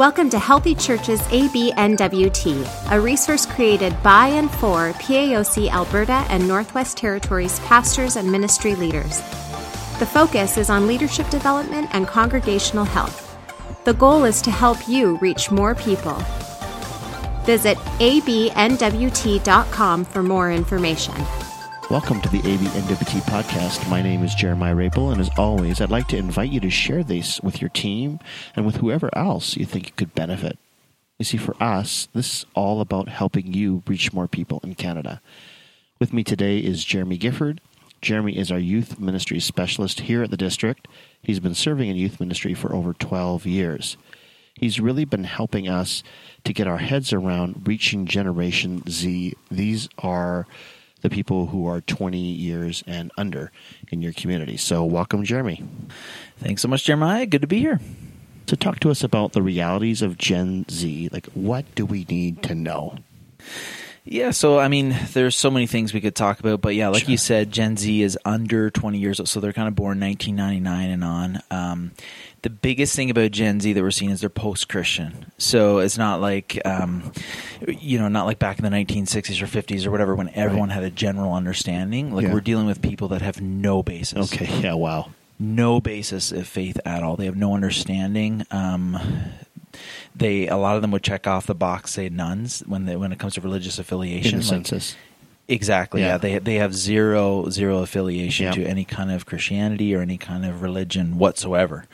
Welcome to Healthy Churches ABNWT, a resource created by and for PAOC Alberta and Northwest Territories pastors and ministry leaders. The focus is on leadership development and congregational health. The goal is to help you reach more people. Visit abnwt.com for more information. Welcome to the ABNWT podcast. My name is Jeremiah Rapel, and as always, I'd like to invite you to share this with your team and with whoever else you think could benefit. You see, for us, this is all about helping you reach more people in Canada. With me today is Jeremy Gifford. Jeremy is our youth ministry specialist here at the district. He's been serving in youth ministry for over 12 years. He's really been helping us to get our heads around reaching Generation Z. These are the people who are 20 years and under in your community. So, welcome, Jeremy. Thanks so much, Jeremiah. Good to be here. So, talk to us about the realities of Gen Z. Like, what do we need to know? Yeah, so I mean, there's so many things we could talk about, but yeah, like Sure. you said, Gen Z is under 20 years old, so they're kind of born 1999 and on. Um, the biggest thing about Gen Z that we're seeing is they're post-Christian, so it's not like, um, you know, not like back in the 1960s or 50s or whatever when everyone had a general understanding. Like Yeah. we're dealing with people that have no basis Okay, yeah, wow. no basis of faith at all. They have no understanding. Um, they a lot of them would check off the box say nones when they, when it comes to religious affiliation. In the Like- census. Exactly. Yeah. Yeah. They they have zero zero affiliation Yeah. to any kind of Christianity or any kind of religion whatsoever.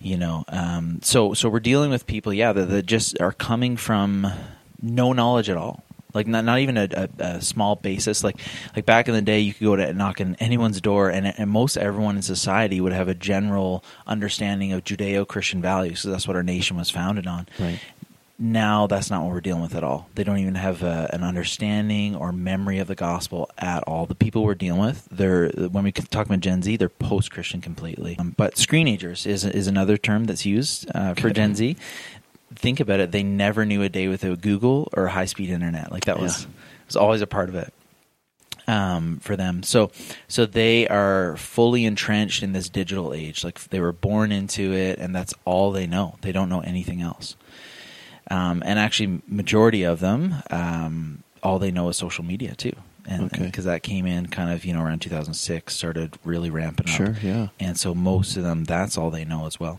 You know. Um, so so we're dealing with people. Yeah, that, that just are coming from no knowledge at all. Like not not even a, a, a small basis. Like like back in the day, you could go to knock on anyone's door, and, and most everyone in society would have a general understanding of Judeo-Christian values. So that's what our nation was founded on. Right. Now that's not what we're dealing with at all. They don't even have a, an understanding or memory of the gospel at all. The people we're dealing with, they're when we talk about Gen Z, they're post-Christian completely. Um, but screenagers is is another term that's used uh, for Gen Z. Think about it; they never knew a day without Google or high-speed internet. Like that was Yeah. was always a part of it um, for them. So, so they are fully entrenched in this digital age. Like they were born into it, and that's all they know. They don't know anything else. Um, and actually, majority of them, um, all they know is social media too, and Okay. because that came in kind of you know around 2006, started really ramping up. Sure, yeah. And so most of them, that's all they know as well.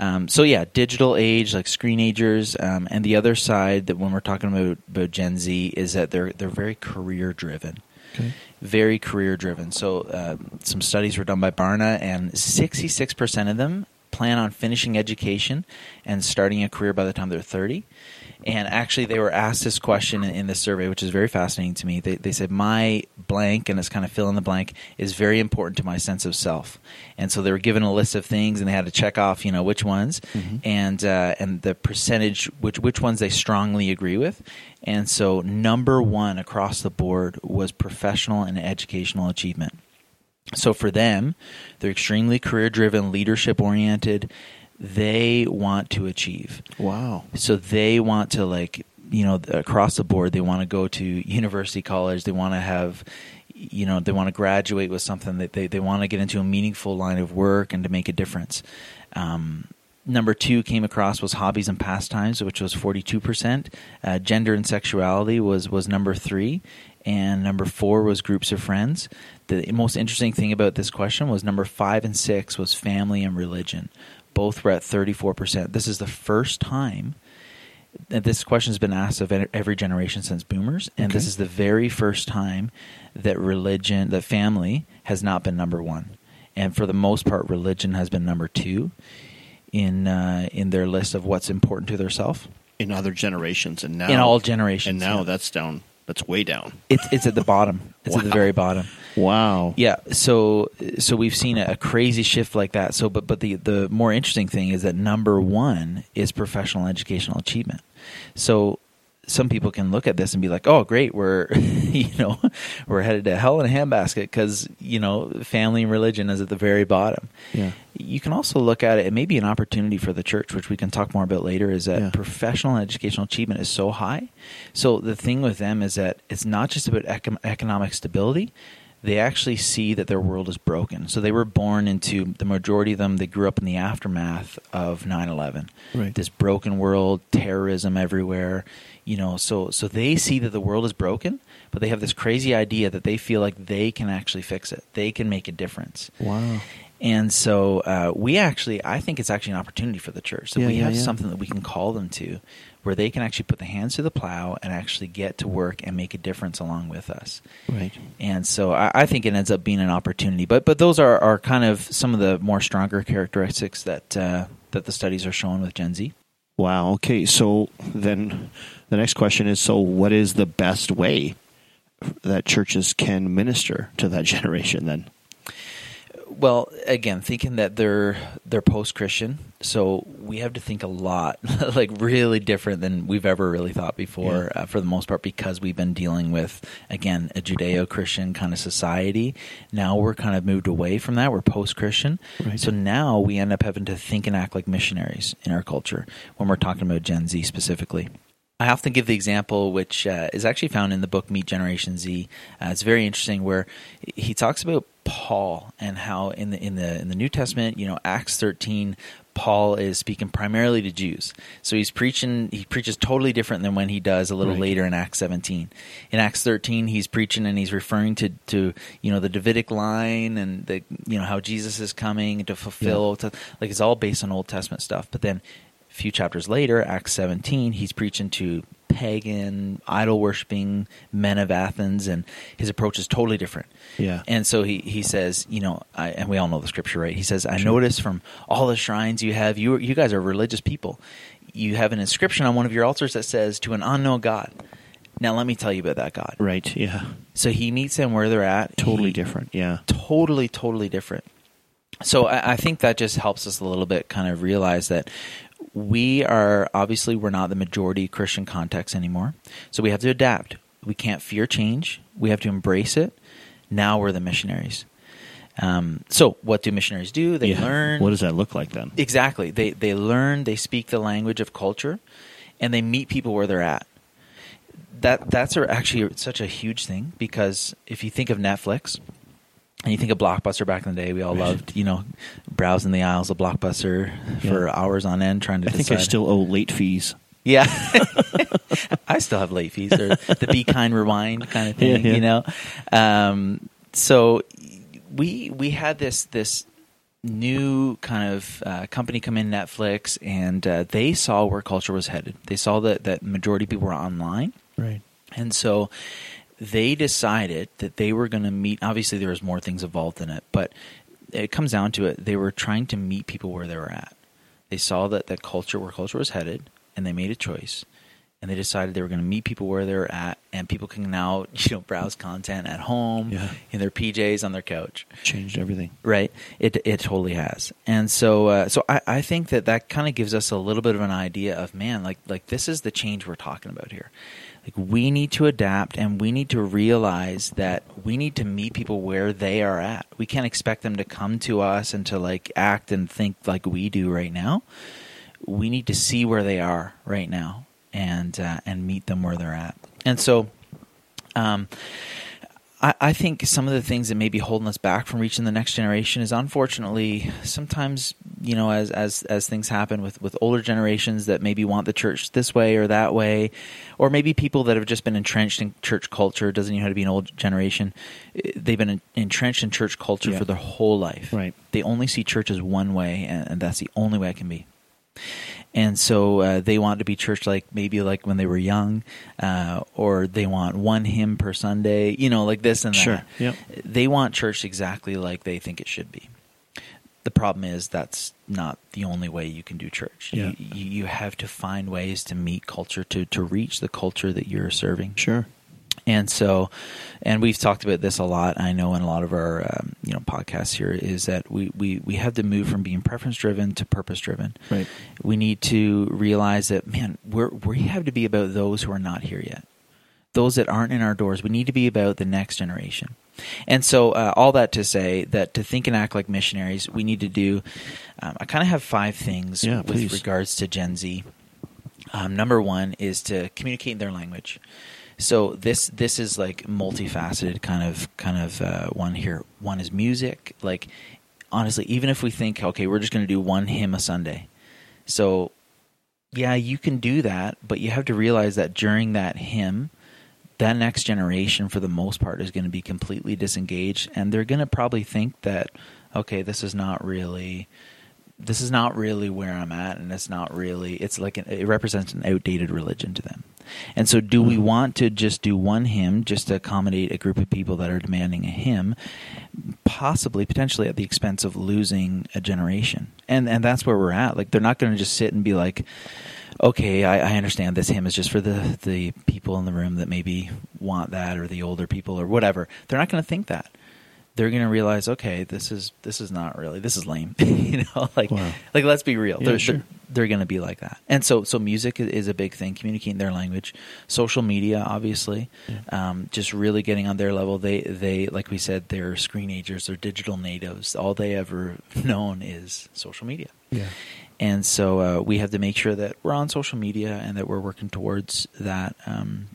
Um, so yeah, digital age, like screenagers, um, and the other side that when we're talking about, about Gen Z is that they're they're very career driven Okay. very career driven. So, uh, some studies were done by Barna, and 66% of them plan on finishing education and starting a career by the time they're 30. And actually, they were asked this question in, in this survey, which is very fascinating to me. They, they said, My blank, and it's kind of fill in the blank, is very important to my sense of self. And so they were given a list of things, and they had to check off, you know, which ones, and uh, and the percentage, which which ones they strongly agree with. And so number one across the board was professional and educational achievement. So for them, they're extremely career driven, leadership oriented. They want to achieve. Wow. So they want to like you know across the board they want to go to university college they want to have you know they want to graduate with something that they, they want to get into a meaningful line of work and to make a difference um, number two came across was hobbies and pastimes which was 42% uh, gender and sexuality was was number three and number four was groups of friends. The most interesting thing about this question was number five and six was family and religion. Both were at 34% this is the first time and this question has been asked of every generation since boomers and this is the very first time that religion that family has not been number one. And for the most part religion has been number two in uh, in their list of what's important to their self. In other generations, and now in all generations and now yeah. that's down. That's way down. it's it's at the bottom it's at the very bottom Wow. Yeah, so so we've seen a, a crazy shift like that. So, but but the the more interesting thing is that number one is professional educational achievement. So some people can look at this and be like, "Oh, great, we're you know we're headed to hell in a handbasket because you know family and religion is at the very bottom." Yeah. You can also look at it. It may be an opportunity for the church, which we can talk more about later. Is that Yeah. professional and educational achievement is so high. So the thing with them is that it's not just about econ- economic stability. they actually see that their world is broken. So they were born into the majority of them. They grew up in the aftermath of 9/11. Right. This broken world, terrorism everywhere. You know, so so they see that the world is broken, but they have this crazy idea that they feel like they can actually fix it. They can make a difference. Wow. And so uh, we actually, I think it's actually an opportunity for the church that Yeah, we yeah, have yeah. something that we can call them to, where they can actually put the hands to the plow and actually get to work and make a difference along with us. Right. And so I, I think it ends up being an opportunity. But but those are, are kind of some of the more stronger characteristics that uh, that the studies are showing with Gen Z. Wow. Okay. So then the next question is so what is the best way that churches can minister to that generation then? Well, again, thinking that they're they're post Christian, so we have to think a lot, like really different than we've ever really thought before, uh, for the most part, because we've been dealing with again a Judeo Christian kind of society. Now we're kind of moved away from that. We're post Christian, Right. so now we end up having to think and act like missionaries in our culture when we're talking about Gen Z specifically. I often give the example, which uh, is actually found in the book Meet Generation Z. Uh, it's very interesting, where he talks about Paul and how in the in the in the New Testament, you know, Acts thirteen, Paul is speaking primarily to Jews. So he's preaching. He preaches totally different than when he does a little Right. later in Acts seventeen. In Acts thirteen, he's preaching and he's referring to to you know the Davidic line and the you know how Jesus is coming to fulfill. To, like it's all based on Old Testament stuff. But then a few chapters later, Acts 17, he's preaching to pagan, idol worshiping men of Athens, and his approach is totally different. Yeah. And so he, he says, you know, I, and we all know the scripture, right? He says, I Sure. notice from all the shrines you have, you you guys are religious people. You have an inscription on one of your altars that says, to an unknown God. Now, let me tell you about that God. Right. Yeah. So he meets them where they're at. Totally He- different. Yeah. totally totally different so I, I think that just helps us a little bit kind of realize that we are obviously we're not the majority christian context anymore so we have to adapt we can't fear change we have to embrace it now we're the missionaries um, so what do missionaries do they Yeah. learn What does that look like then? Exactly. They they learn, they speak the language of culture, and they meet people where they're at. That that's actually such a huge thing because if you think of Netflix and you think of Blockbuster back in the day, we all loved you know browsing the aisles of Blockbuster for hours on end trying to. I think I still owe late fees. yeah. I still have late fees or the be kind rewind kind of thing, Yeah, yeah. you know. Um, so we we had this this new kind of uh, company come in Netflix and uh, they saw where culture was headed. They saw that that majority of people were online. Right. And so they decided that they were going to meet. Obviously, there was more things involved in it, but it comes down to it. They were trying to meet people where they were at. They saw that that culture, where culture was headed, and they made a choice. And they decided they were going to meet people where they were at, and people can now, you know, browse content at home Yeah. in their PJs on their couch. Changed everything. Right. It it totally has. And so uh, so I, I think that that kind of gives us a little bit of an idea of man like like this is the change we're talking about here. Like we need to adapt and we need to realize that we need to meet people where they are at. We can't expect them to come to us and to like act and think like we do right now. We need to see where they are right now and uh, and meet them where they're at. And so um, I, I think some of the things that may be holding us back from reaching the next generation is unfortunately sometimes you know as as as things happen with with older generations that maybe want the church this way or that way or maybe people that have just been entrenched in church culture doesn't even have to be an old generation they've been entrenched in church culture Yeah. for their whole life Right. they only see church as one way and, and that's the only way it can be and so uh, they want to be church like maybe like when they were young, uh, or they want one hymn per Sunday, you know, like this and that. Sure, yep. They want church exactly like they think it should be. The problem is that's not the only way you can do church. Yeah. You, you, you have to find ways to meet culture to to reach the culture that you're serving. Sure. And so, and we've talked about this a lot. I know in a lot of our um, you know podcasts here is that we we we have to move from being preference driven to purpose driven. Right. We need to realize that man, we're we have to be about those who are not here yet, those that aren't in our doors. We need to be about the next generation. And so, uh, all that to say that to think and act like missionaries, we need to do. Um, I kind of have five things Yeah, with please. regards to Gen Z. Um, number one is to communicate in their language. So this this is like multifaceted kind of kind of uh, one here. One is music. Like honestly, even if we think okay, we're just going to do one hymn a Sunday, so yeah, you can do that, but you have to realize that during that hymn, that next generation, for the most part, is going to be completely disengaged, and they're going to probably think that okay, this is not really this is not really where I'm at, and it's not really. It's like an, it represents an outdated religion to them. And so, do we mm-hmm. want to just do one hymn just to accommodate a group of people that are demanding a hymn, possibly, potentially at the expense of losing a generation? And and that's where we're at. Like, they're not going to just sit and be like, okay, I, I, understand this hymn is just for the the people in the room that maybe want that, or the older people, or whatever. They're not going to think that they're going to realize, okay, this is this is not really this is lame, you know, like wow. like let's be real. Yeah, they're, sure. they're, they're going to be like that, and so so music is a big thing. Communicating their language, social media, obviously, yeah. um, just really getting on their level. They they like we said, they're screenagers, they're digital natives. All they ever known is social media. Yeah. And so uh, we have to make sure that we're on social media and that we're working towards that um,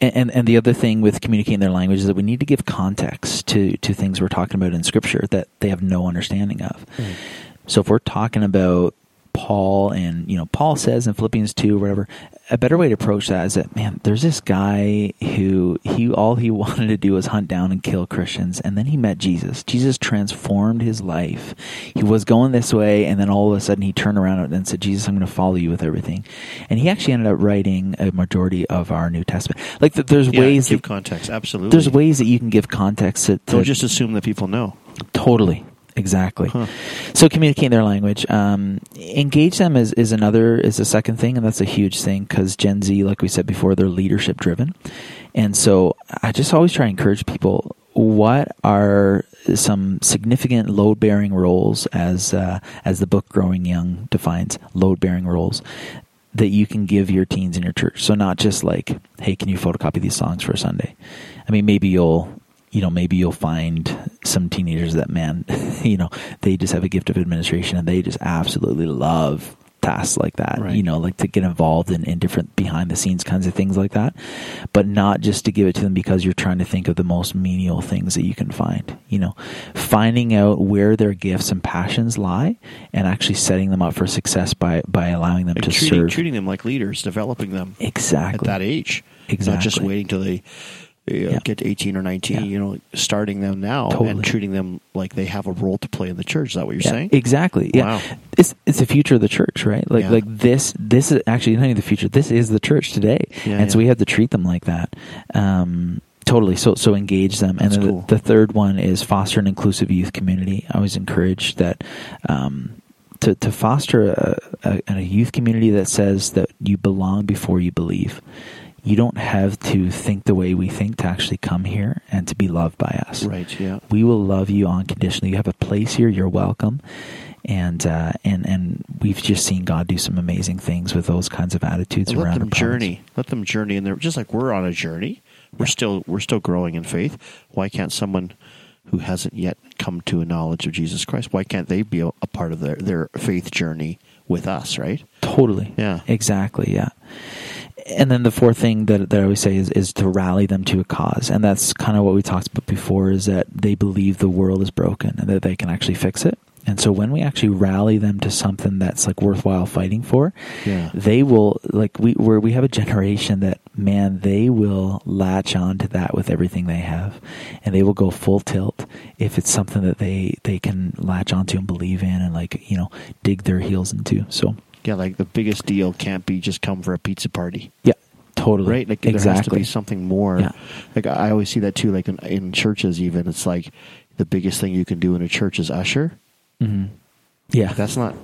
and and the other thing with communicating their language is that we need to give context to to things we're talking about in scripture that they have no understanding of. Mm. So if we're talking about Paul and you know Paul says in Philippians 2 or whatever a better way to approach that is that man there's this guy who he all he wanted to do was hunt down and kill Christians and then he met Jesus. Jesus transformed his life. He was going this way and then all of a sudden he turned around and said Jesus I'm going to follow you with everything. And he actually ended up writing a majority of our New Testament. Like there's yeah, ways give that, context. Absolutely. there's ways that you can give context to, to don't just assume that people know. Totally Exactly. Huh. So communicating their language, um, engage them is, is another is a second thing, and that's a huge thing because Gen Z, like we said before, they're leadership driven, and so I just always try to encourage people. What are some significant load bearing roles, as uh, as the book Growing Young defines load bearing roles, that you can give your teens in your church? So not just like, hey, can you photocopy these songs for a Sunday? I mean, maybe you'll you know, maybe you'll find some teenagers that, man, you know, they just have a gift of administration and they just absolutely love tasks like that, right. you know, like to get involved in, in different behind the scenes kinds of things like that, but not just to give it to them because you're trying to think of the most menial things that you can find, you know, finding out where their gifts and passions lie and actually setting them up for success by, by allowing them and to treating, serve. treating them like leaders, developing them exactly at that age. Exactly. Not just waiting till they yeah. get to 18 or 19, yeah. you know, starting them now totally. and treating them like they have a role to play in the church. Is that what you're yeah, saying? Exactly. Yeah. Wow. It's it's the future of the church, right? Like like this this is actually not even the future. This is the church today. and so we have to treat them like that. Um, totally. So so engage them. That's and then cool. the, the, third one is foster an inclusive youth community. I always encourage that um, to, to foster a, a, a, youth community that says that you belong before you believe you don't have to think the way we think to actually come here and to be loved by us. Right. Yeah. We will love you unconditionally. You have a place here. You're welcome. And uh, and and we've just seen God do some amazing things with those kinds of attitudes and around let them journey. Let them journey, and they're just like we're on a journey. We're yeah. still we're still growing in faith. Why can't someone who hasn't yet come to a knowledge of Jesus Christ? Why can't they be a, a part of their their faith journey with us? Right. Totally. Yeah. Exactly. Yeah and then the fourth thing that, that I always say is, is to rally them to a cause. And that's kind of what we talked about before is that they believe the world is broken and that they can actually fix it. And so when we actually rally them to something that's like worthwhile fighting for, yeah. they will like we where we have a generation that man they will latch on to that with everything they have, and they will go full tilt if it's something that they they can latch onto and believe in and like you know dig their heels into. So yeah, like the biggest deal can't be just come for a pizza party. Yeah, totally. Right? Like exactly. there has to be something more. Yeah. Like I always see that too. Like in, in, churches, even it's like the biggest thing you can do in a church is usher. Mm-hmm. Yeah, that's not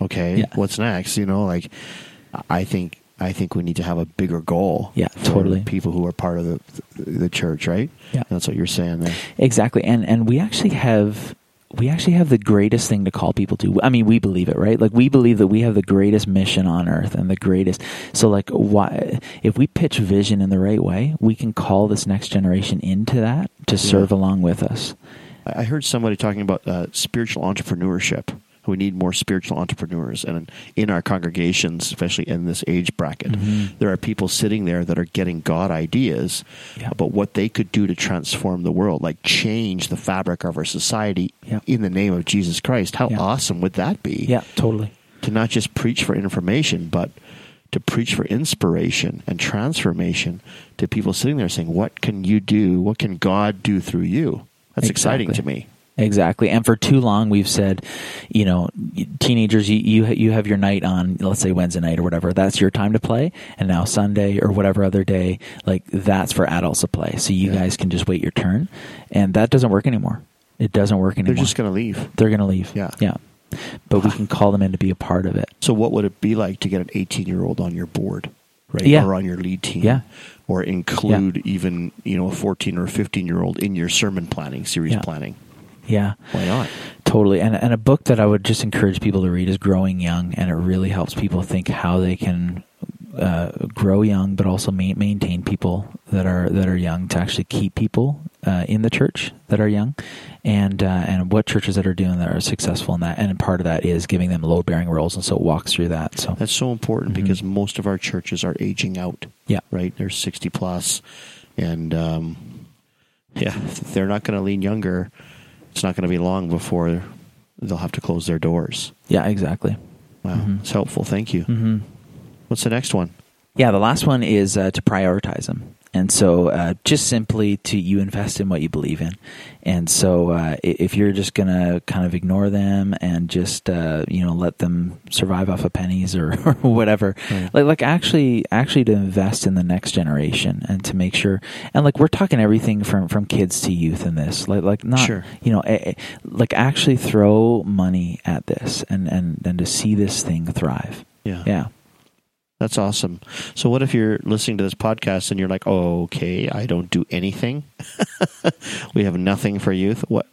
okay. Yeah. What's next? You know, like I think I think we need to have a bigger goal. Yeah, totally. People who are part of the the church, right? Yeah, that's what you're saying there. Exactly, and and we actually have we actually have the greatest thing to call people to. I mean, we believe it, right? Like we believe that we have the greatest mission on earth and the greatest. So like why if we pitch vision in the right way, we can call this next generation into that to serve yeah. along with us. I heard somebody talking about uh, spiritual entrepreneurship. We need more spiritual entrepreneurs. And in our congregations, especially in this age bracket, Mhm. there are people sitting there that are getting God ideas Yeah. about what they could do to transform the world, like change the fabric of our society Yeah. in the name of Jesus Christ. How Yeah. awesome would that be? Yeah, totally. To not just preach for information, but to preach for inspiration and transformation to people sitting there saying, What can you do? What can God do through you? That's exciting to me. Exactly. And for too long, we've said, you know, teenagers, you, you you have your night on, let's say Wednesday night or whatever. That's your time to play. And now Sunday or whatever other day, like that's for adults to play. So you Yeah. guys can just wait your turn. And that doesn't work anymore. It doesn't work anymore. They're just going to leave. They're going to leave. Yeah. Yeah. But we can call them in to be a part of it. So, what would it be like to get an 18 year old on your board, right? Yeah. Or on your lead team? Yeah. Or include even, you know, a 14 or 15 year old in your sermon planning, series Yeah. planning. Yeah. Why not? Totally. And and a book that I would just encourage people to read is Growing Young, and it really helps people think how they can uh, grow young, but also ma- maintain people that are that are young to actually keep people uh, in the church that are young, and uh, and what churches that are doing that are successful in that. And part of that is giving them load bearing roles, and so it walks through that. So That's so important Mhm. because most of our churches are aging out, yeah, right? They're 60 plus, and um, yeah, they're not going to lean younger. It's not going to be long before they'll have to close their doors. yeah, exactly. Wow, Mhm. it's helpful. Thank you. hmm What's the next one? Yeah, the last one is uh, to prioritize them. And so, uh, just simply to you invest in what you believe in. And so, uh, if you're just going to kind of ignore them and just uh, you know let them survive off of pennies or, or whatever, Right. like like actually actually to invest in the next generation and to make sure. And like we're talking everything from from kids to youth in this. Like like not Sure. you know eh, eh, like actually throw money at this and and and to see this thing thrive. Yeah. Yeah. That's awesome. So, what if you're listening to this podcast and you're like, "Oh, okay, I don't do anything. we have nothing for youth. What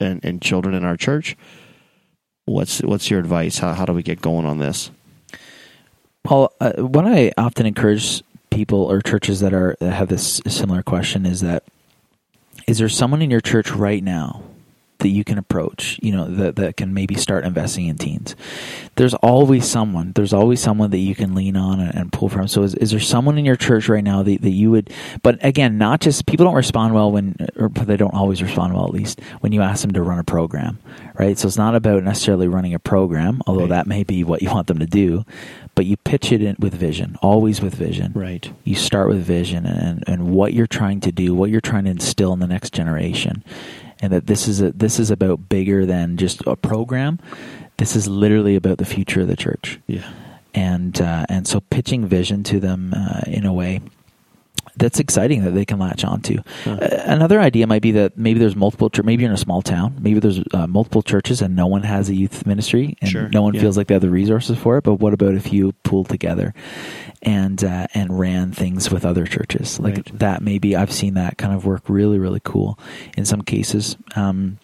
and, and children in our church? What's what's your advice? How how do we get going on this? Well, uh, what I often encourage people or churches that are that have this similar question is that is there someone in your church right now that you can approach, you know, that that can maybe start investing in teens? There's always someone. There's always someone that you can lean on and, and pull from. So, is, is there someone in your church right now that, that you would? But again, not just people don't respond well when, or they don't always respond well at least when you ask them to run a program, right? So it's not about necessarily running a program, although Right. that may be what you want them to do, but you pitch it in with vision, always with vision. Right. You start with vision and, and what you're trying to do, what you're trying to instill in the next generation, and that this is a, this is about bigger than just a program. This is literally about the future of the church, Yeah. and uh, and so pitching vision to them uh, in a way that's exciting that they can latch onto. Huh. Uh, another idea might be that maybe there's multiple. Maybe you're in a small town. Maybe there's uh, multiple churches and no one has a youth ministry, and Sure, no one yeah. feels like they have the resources for it. But what about if you pool together and uh, and ran things with other churches like Right. that? Maybe I've seen that kind of work really really cool in some cases. Um,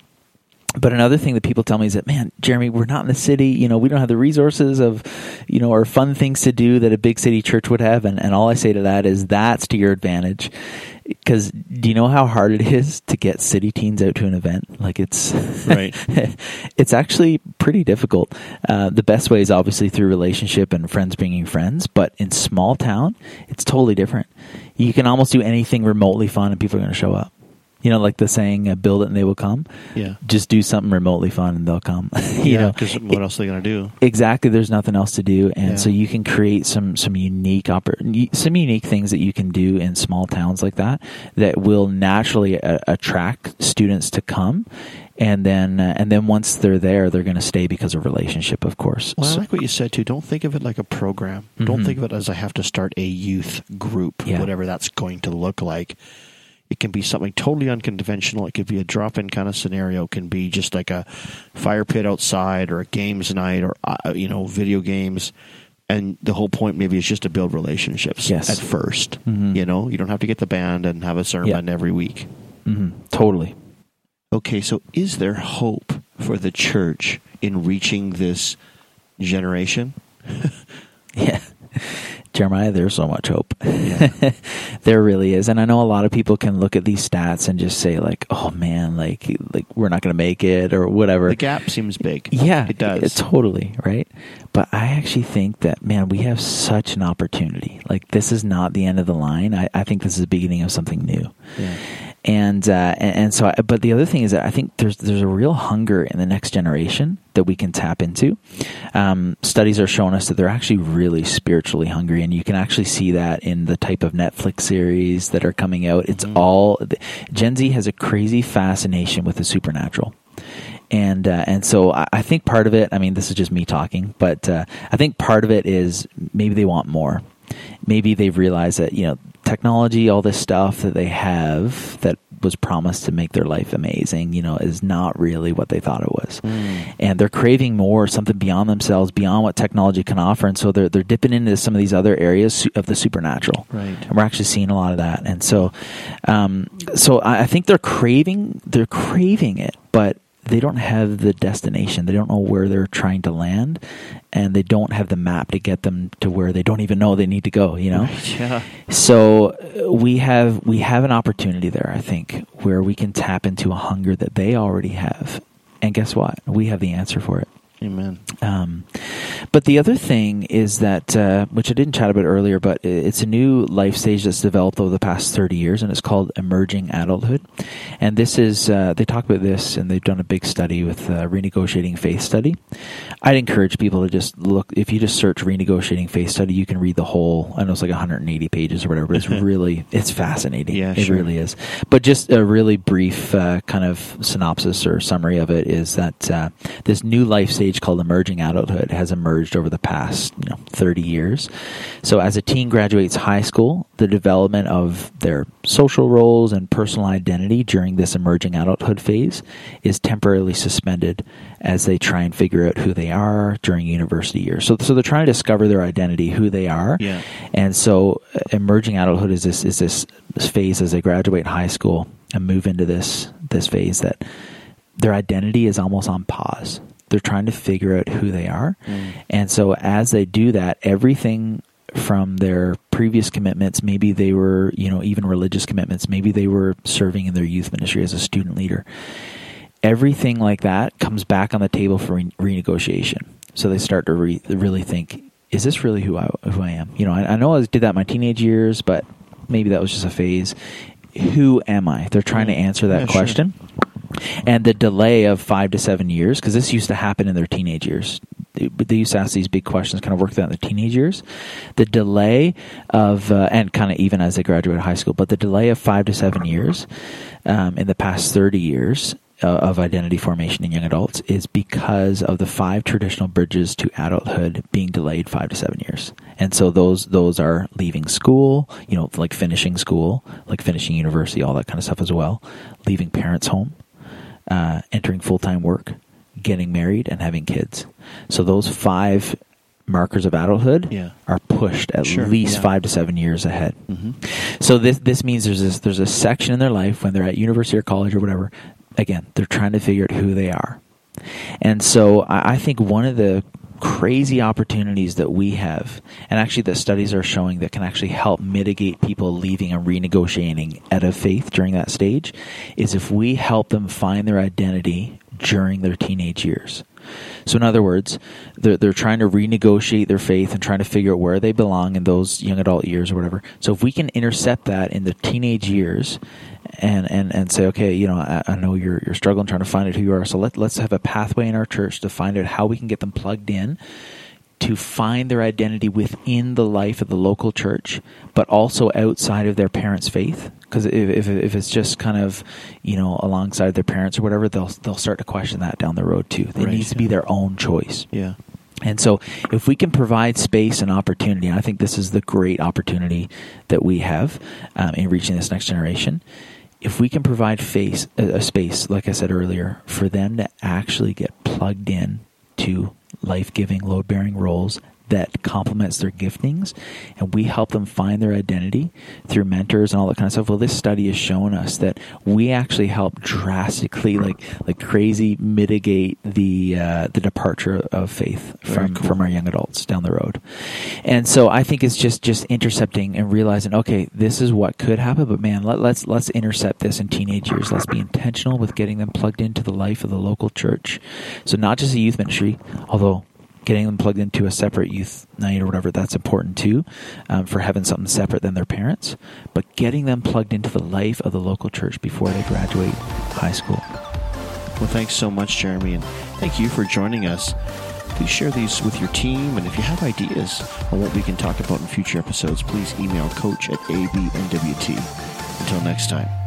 but another thing that people tell me is that, man, Jeremy, we're not in the city. You know, we don't have the resources of, you know, or fun things to do that a big city church would have. And, and all I say to that is that's to your advantage. Because do you know how hard it is to get city teens out to an event? Like it's, Right. it's actually pretty difficult. Uh, the best way is obviously through relationship and friends bringing friends. But in small town, it's totally different. You can almost do anything remotely fun and people are going to show up. You know, like the saying, uh, "Build it and they will come." Yeah. just do something remotely fun and they'll come. you yeah. know, Because what else are they going to do? exactly. There's nothing else to do, and Yeah. so you can create some some unique oppor- some unique things that you can do in small towns like that that will naturally a- attract students to come. And then, uh, and then once they're there, they're going to stay because of relationship, of course. Well, I like what you said too. Don't think of it like a program. Don't Mhm. think of it as I have to start a youth group, Yeah. whatever that's going to look like. It can be something totally unconventional. It could be a drop in kind of scenario. It can be just like a fire pit outside or a games night or, uh, you know, video games. And the whole point maybe is just to build relationships Yes. at 1st Mhm. You know, you don't have to get the band and have a sermon every week. Mhm. totally. Okay, so is there hope for the church in reaching this generation? Yeah. Jeremiah, there's so much hope. there really is. And I know a lot of people can look at these stats and just say like, "Oh man, like like we're not going to make it or whatever." The gap seems big. Yeah, it does. It, totally, right? But I actually think that man, we have such an opportunity. Like this is not the end of the line. I, I think this is the beginning of something new. Yeah. And, uh, and and so, I, but the other thing is that I think there's there's a real hunger in the next generation that we can tap into. Um, studies are showing us that they're actually really spiritually hungry, and you can actually see that in the type of Netflix series that are coming out. It's Mhm. all Gen Z has a crazy fascination with the supernatural. And uh, and so I, I think part of it. I mean, this is just me talking, but uh, I think part of it is maybe they want more. Maybe they've realized that you know technology, all this stuff that they have that was promised to make their life amazing, you know, is not really what they thought it was. Mm. And they're craving more, something beyond themselves, beyond what technology can offer. And so they're they're dipping into some of these other areas of the supernatural. Right. And we're actually seeing a lot of that. And so, um, so I I think they're craving they're craving it, but they don't have the destination. They don't know where they're trying to land, and they don't have the map to get them to where they don't even know they need to go. You know. Yeah. So uh, we have we have an opportunity there, I think, where we can tap into a hunger that they already have, and guess what? We have the answer for it. Amen. Um, but the other thing is that, uh, which I didn't chat about earlier, but it's a new life stage that's developed over the past 30 years, and it's called emerging adulthood. And this is, uh, they talk about this, and they've done a big study with uh, renegotiating faith study. I'd encourage people to just look, if you just search renegotiating faith study, you can read the whole, I know it's like 180 pages or whatever, but it's really, it's fascinating. Yeah, it sure. really is. But just a really brief uh, kind of synopsis or summary of it is that uh, this new life stage called emerging adulthood has emerged over the past you know 30 years. So as a teen graduates high school, the development of their social roles and personal identity during this emerging adulthood phase is temporarily suspended as they try and figure out who they are during university years. So so they're trying to discover their identity, who they are. Yeah. And so uh, emerging adulthood is this is this phase as they graduate high school and move into this this phase that their identity is almost on pause. They're trying to figure out who they are. Mm. And so as they do that, everything from their previous commitments, maybe they were, you know, even religious commitments, maybe they were serving in their youth ministry as a student leader. Everything like that comes back on the table for re- renegotiation. So they start to re- really think, is this really who I who I am? You know, I, I know I did that in my teenage years, but maybe that was just a phase. Who am I? They're trying to answer that Yeah, sure. And the delay of five to seven years because this used to happen in their teenage years. They, used to ask these big questions kind of work that in the teenage years. The delay of uh, and kind of even as they graduate high school but the delay of five to seven years um, in the past 30 years uh, of identity formation in young adults is because of the five traditional bridges to adulthood being delayed five to seven years. And so those those are leaving school you know like finishing school like finishing university all that kind of stuff as well leaving parents home uh, entering full time work, getting married, and having kids. So those five markers of adulthood Yeah. are pushed at Sure, least yeah. five to seven years ahead. Mhm. So this this means there's this there's a section in their life when they're at university or college or whatever. Again, they're trying to figure out who they are, and so I, I think one of the crazy opportunities that we have, and actually that studies are showing that can actually help mitigate people leaving and renegotiating out of faith during that stage, is if we help them find their identity during their teenage years. So, in other words, they're, they're trying to renegotiate their faith and trying to figure out where they belong in those young adult years or whatever. So, if we can intercept that in the teenage years and, and, and say, okay, you know, I, I know you're, you're struggling trying to find out who you are. So, let, let's have a pathway in our church to find out how we can get them plugged in to find their identity within the life of the local church, but also outside of their parents' faith. Because if, if, if it's just kind of, you know, alongside their parents or whatever, they'll they'll start to question that down the road too. It Right, needs to be their own choice. Yeah. And so, if we can provide space and opportunity, and I think this is the great opportunity that we have um, in reaching this next generation. If we can provide face, a, space, like I said earlier, for them to actually get plugged in to life giving, load bearing roles that complements their giftings and we help them find their identity through mentors and all that kind of stuff. Well this study has shown us that we actually help drastically like like crazy mitigate the uh, the departure of faith from cool. from our young adults down the road. And so i think it's just just intercepting and realizing okay this is what could happen but man let, let's let's intercept this in teenage years. Let's be intentional with getting them plugged into the life of the local church. So not just a youth ministry although getting them plugged into a separate youth night or whatever that's important too um, for having something separate than their parents but getting them plugged into the life of the local church before they graduate high school Well, thanks so much, Jeremy, and thank you for joining us. Please share these with your team, and if you have ideas on what we can talk about in future episodes, please email coach at abnwt. Until next time.